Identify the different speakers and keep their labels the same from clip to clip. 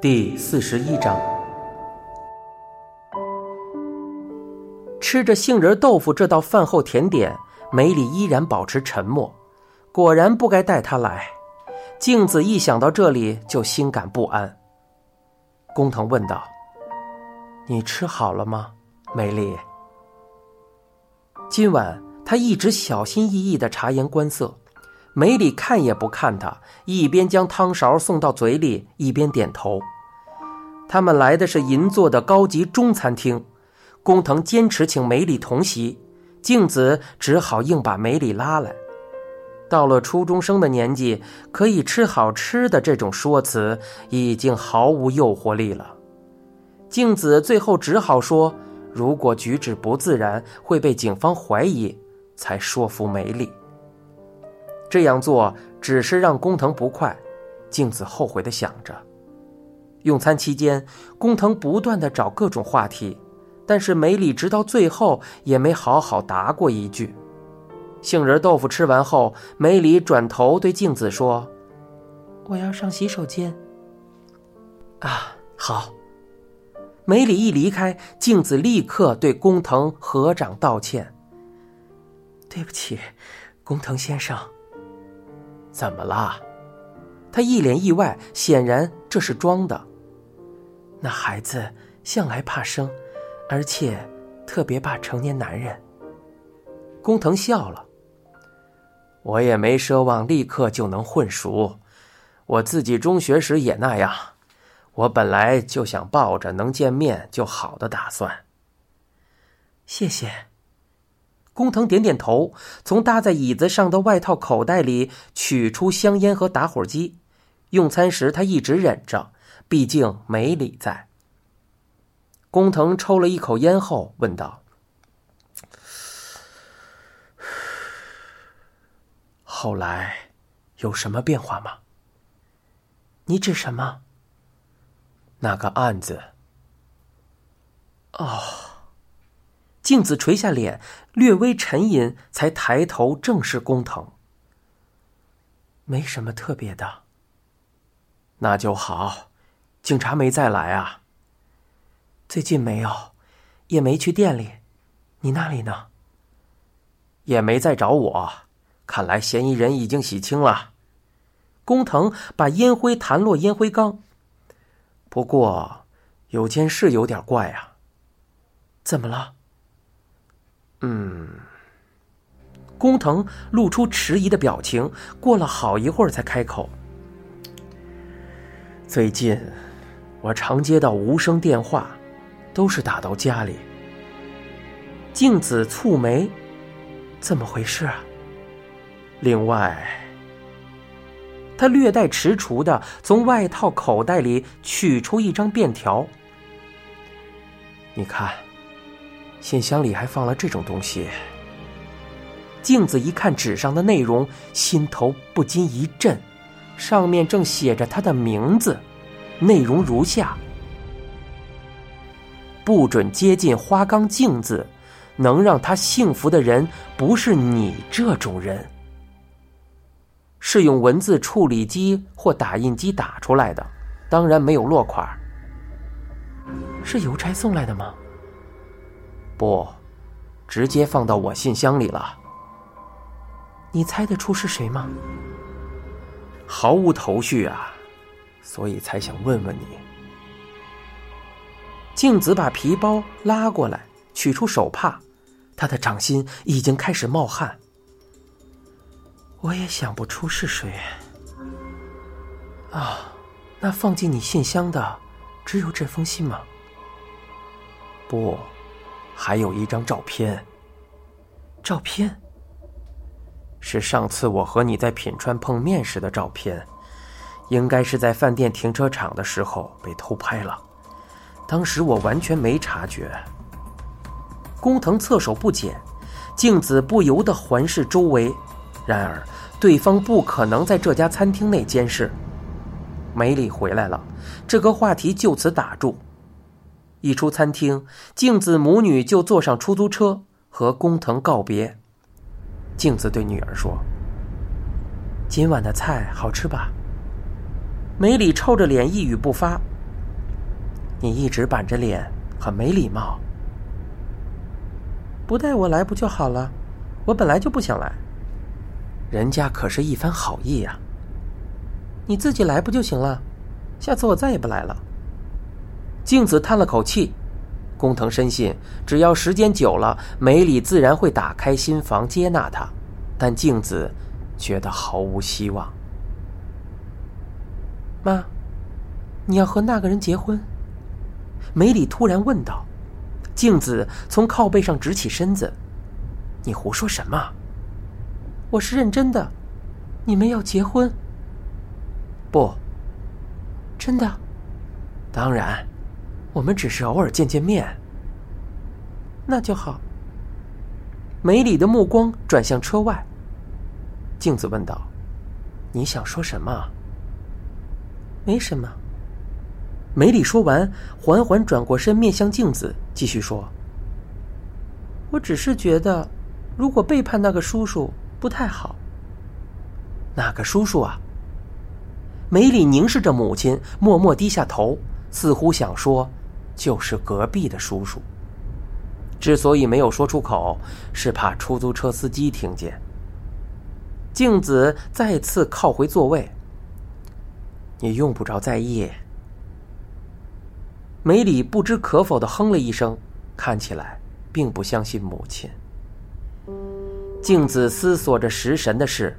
Speaker 1: 第四十一章，吃着杏仁豆腐这道饭后甜点，梅里依然保持沉默。果然不该带他来。镜子一想到这里就心感不安。工藤问道：“你吃好了吗，梅里？”今晚他一直小心翼翼的察言观色。梅里看也不看他，一边将汤勺送到嘴里，一边点头。他们来的是银座的高级中餐厅，工藤坚持请梅里同席，静子只好硬把梅里拉来。到了初中生的年纪，可以吃好吃的这种说辞已经毫无诱惑力了。静子最后只好说：“如果举止不自然会被警方怀疑，才说服梅里。”这样做只是让工藤不快，镜子后悔的想着。用餐期间，工藤不断的找各种话题，但是梅里直到最后也没好好答过一句。杏仁豆腐吃完后，梅里转头对镜子说：“我要上洗手间。”啊，好。梅里一离开，镜子立刻对工藤合掌道歉：“对不起，工藤先生。”怎么啦？他一脸意外，显然这是装的。那孩子向来怕生，而且特别怕成年男人。工藤笑了。我也没奢望立刻就能混熟，我自己中学时也那样。我本来就想抱着能见面就好的打算。谢谢。工藤点点头，从搭在椅子上的外套口袋里取出香烟和打火机。用餐时他一直忍着，毕竟没理在。工藤抽了一口烟后问道：“后来有什么变化吗？你指什么？那个案子？哦。”镜子垂下脸，略微沉吟，才抬头正视工藤。没什么特别的。那就好，警察没再来啊。最近没有，也没去店里。你那里呢？也没再找我。看来嫌疑人已经洗清了。工藤把烟灰弹落烟灰缸。不过，有件事有点怪啊。怎么了？嗯，工藤露出迟疑的表情，过了好一会儿才开口。最近，我常接到无声电话，都是打到家里。静子蹙眉，怎么回事啊？另外，他略带踟蹰的从外套口袋里取出一张便条，你看。信箱里还放了这种东西。镜子一看纸上的内容，心头不禁一震，上面正写着他的名字，内容如下：不准接近花冈镜子，能让他幸福的人不是你这种人。是用文字处理机或打印机打出来的，当然没有落款。是邮差送来的吗？不，直接放到我信箱里了。你猜得出是谁吗？毫无头绪啊，所以才想问问你。静子把皮包拉过来，取出手帕，他的掌心已经开始冒汗。我也想不出是谁。啊，那放进你信箱的只有这封信吗？不。还有一张照片。照片是上次我和你在品川碰面时的照片，应该是在饭店停车场的时候被偷拍了。当时我完全没察觉。工藤侧手不解，镜子不由得环视周围，然而对方不可能在这家餐厅内监视。梅里回来了，这个话题就此打住。一出餐厅，镜子母女就坐上出租车和工藤告别。镜子对女儿说：“今晚的菜好吃吧？”梅里臭着脸一语不发，你一直板着脸，很没礼貌。不带我来不就好了？我本来就不想来。人家可是一番好意呀。你自己来不就行了？下次我再也不来了。镜子叹了口气，工藤深信，只要时间久了，梅里自然会打开心房接纳他。但镜子觉得毫无希望。妈，你要和那个人结婚？梅里突然问道。镜子从靠背上直起身子：“你胡说什么？我是认真的。你们要结婚？不，真的。当然，我们只是偶尔见见面。那就好。”梅里的目光转向车外。镜子问道：“你想说什么？”没什么。梅里说完，缓缓转过身，面向镜子，继续说：“我只是觉得，如果背叛那个叔叔不太好。”哪个叔叔啊？梅里凝视着母亲，默默低下头，似乎想说：“就是隔壁的叔叔。”之所以没有说出口，是怕出租车司机听见。镜子再次靠回座位。你用不着在意。梅里不知可否的哼了一声，看起来并不相信母亲。镜子思索着食神的事，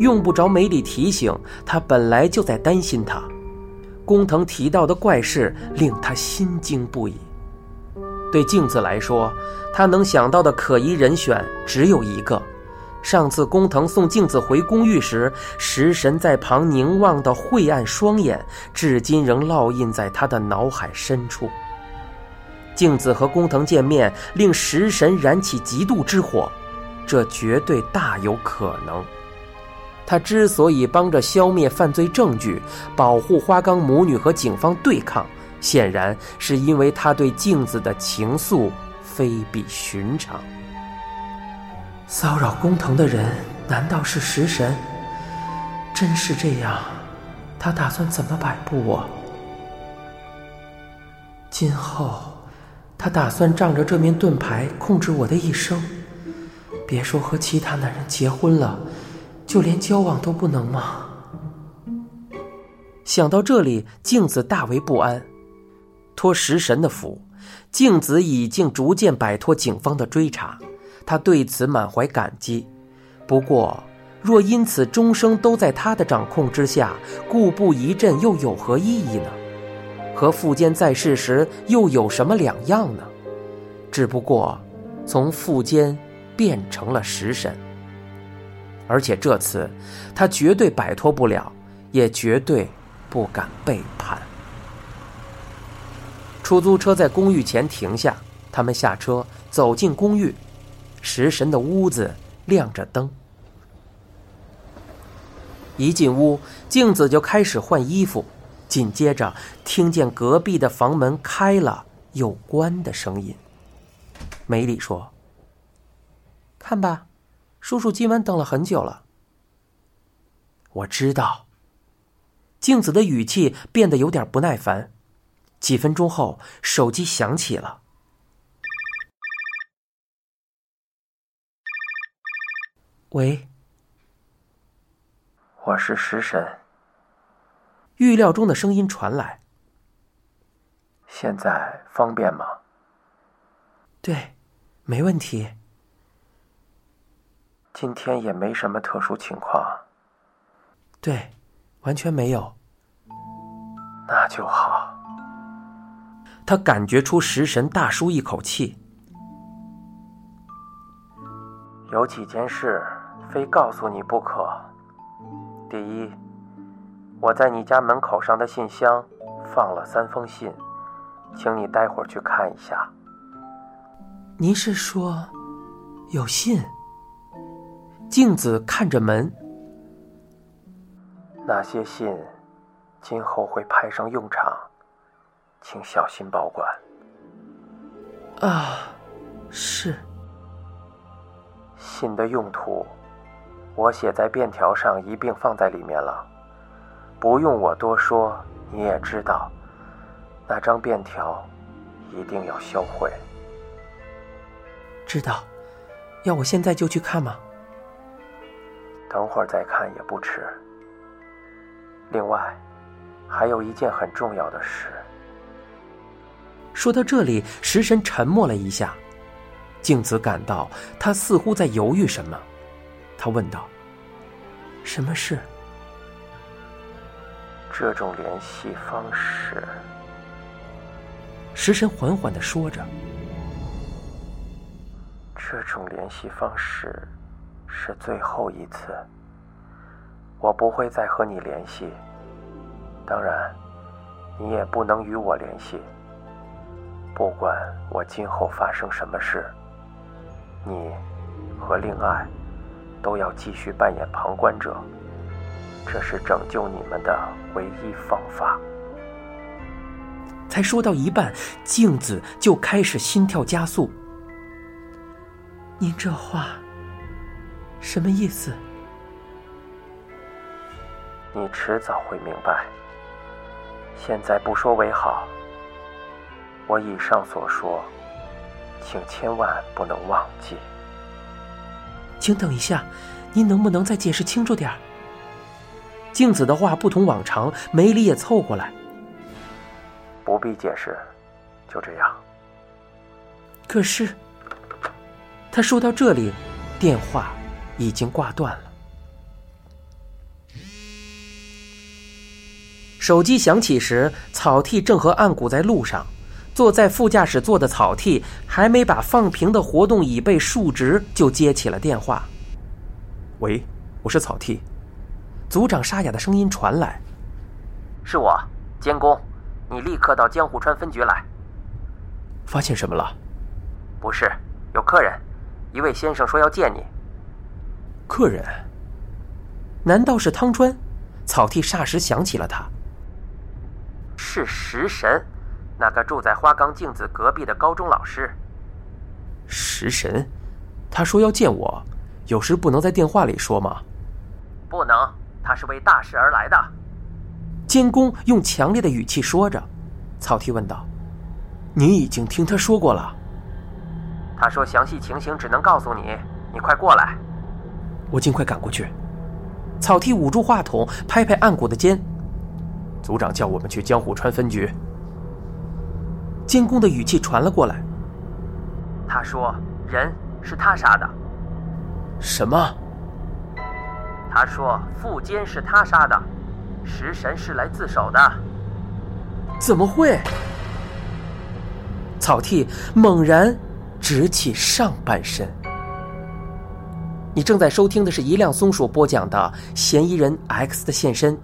Speaker 1: 用不着梅里提醒，他本来就在担心他。工藤提到的怪事令他心惊不已。对镜子来说，他能想到的可疑人选只有一个。上次工藤送镜子回公寓时，食神在旁凝望的晦暗双眼，至今仍烙印在他的脑海深处。镜子和工藤见面，令食神燃起嫉妒之火，这绝对大有可能。他之所以帮着消灭犯罪证据，保护花岗母女和警方对抗，显然是因为他对镜子的情愫非比寻常。骚扰工藤的人难道是食神？真是这样，他打算怎么摆布我？今后，他打算仗着这面盾牌控制我的一生。别说和其他男人结婚了，就连交往都不能吗？想到这里，镜子大为不安。托食神的福，镜子已经逐渐摆脱警方的追查。他对此满怀感激，不过，若因此终生都在他的掌控之下，故布疑阵又有何意义呢？和富坚在世时又有什么两样呢？只不过，从富坚变成了食神。而且这次，他绝对摆脱不了，也绝对不敢背叛。出租车在公寓前停下，他们下车，走进公寓。食神的屋子亮着灯，一进屋，镜子就开始换衣服，紧接着听见隔壁的房门开了又关的声音。梅里说：“看吧，叔叔今晚等了很久了。”我知道。镜子的语气变得有点不耐烦。几分钟后，手机响起了。喂，我是食神。预料中的声音传来。现在方便吗？对，没问题。今天也没什么特殊情况。对，完全没有。那就好。他感觉出食神大舒一口气。有几件事。非告诉你不可。第一，我在你家门口上的信箱放了三封信，请你待会儿去看一下。您是说有信？镜子看着门。那些信今后会派上用场，请小心保管。啊，是。信的用途。我写在便条上，一并放在里面了，不用我多说，你也知道。
Speaker 2: 那张便条一定要销毁。
Speaker 1: 知道，要我现在就去看吗？
Speaker 2: 等会儿再看也不迟。另外，还有一件很重要的事。
Speaker 1: 说到这里，食神沉默了一下，静子感到他似乎在犹豫什么，他问道：“什么事？”
Speaker 2: 这种联系方式。
Speaker 1: 食神缓缓的说着：“
Speaker 2: 这种联系方式是最后一次，我不会再和你联系。当然，你也不能与我联系。不管我今后发生什么事，你和令爱都要继续扮演旁观者，这是拯救你们的唯一方法。”
Speaker 1: 才说到一半，镜子就开始心跳加速。您这话什么意思？
Speaker 2: 你迟早会明白。现在不说为好。我以上所说，请千万不能忘记。
Speaker 1: 请等一下，您能不能再解释清楚点儿？镜子的话不同往常，梅里也凑过来。
Speaker 2: 不必解释，就这样。
Speaker 1: 可是，他说到这里，电话已经挂断了。手机响起时，草剃正和暗谷在路上。坐在副驾驶座的草剃还没把放平的活动椅背竖直，就接起了电话。
Speaker 3: “喂，我是草剃。”
Speaker 1: 组长沙哑的声音传来：“
Speaker 4: 是我，监工。”你立刻到江户川分局来。
Speaker 3: 发现什么了？
Speaker 4: 不是，有客人，一位先生说要见你。
Speaker 3: 客人？
Speaker 1: 难道是汤川？草剃霎时想起了他。
Speaker 4: 是食神，那个住在花岗镜子隔壁的高中老师。
Speaker 3: 食神？他说要见我，有事不能在电话里说吗？
Speaker 4: 不能，他是为大事而来的。
Speaker 1: 监工用强烈的语气说着，草剃问道：“
Speaker 3: 你已经听他说过了？”
Speaker 4: 他说：“详细情形只能告诉你，你快过来。”
Speaker 3: 我尽快赶过去。
Speaker 1: 草剃捂住话筒，拍拍岸谷的肩：“
Speaker 3: 组长叫我们去江户川分局。”
Speaker 1: 监工的语气传了过来：“
Speaker 4: 他说人是他杀的。”
Speaker 3: 什么？
Speaker 4: 他说副监是他杀的。食神是来自首的，
Speaker 1: 怎么会？草剃猛然直起上半身。你正在收听的是一辆松鼠播讲的《嫌疑人 X 的现身》，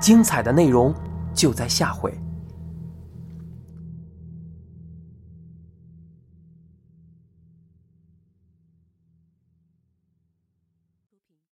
Speaker 1: 精彩的内容就在下回。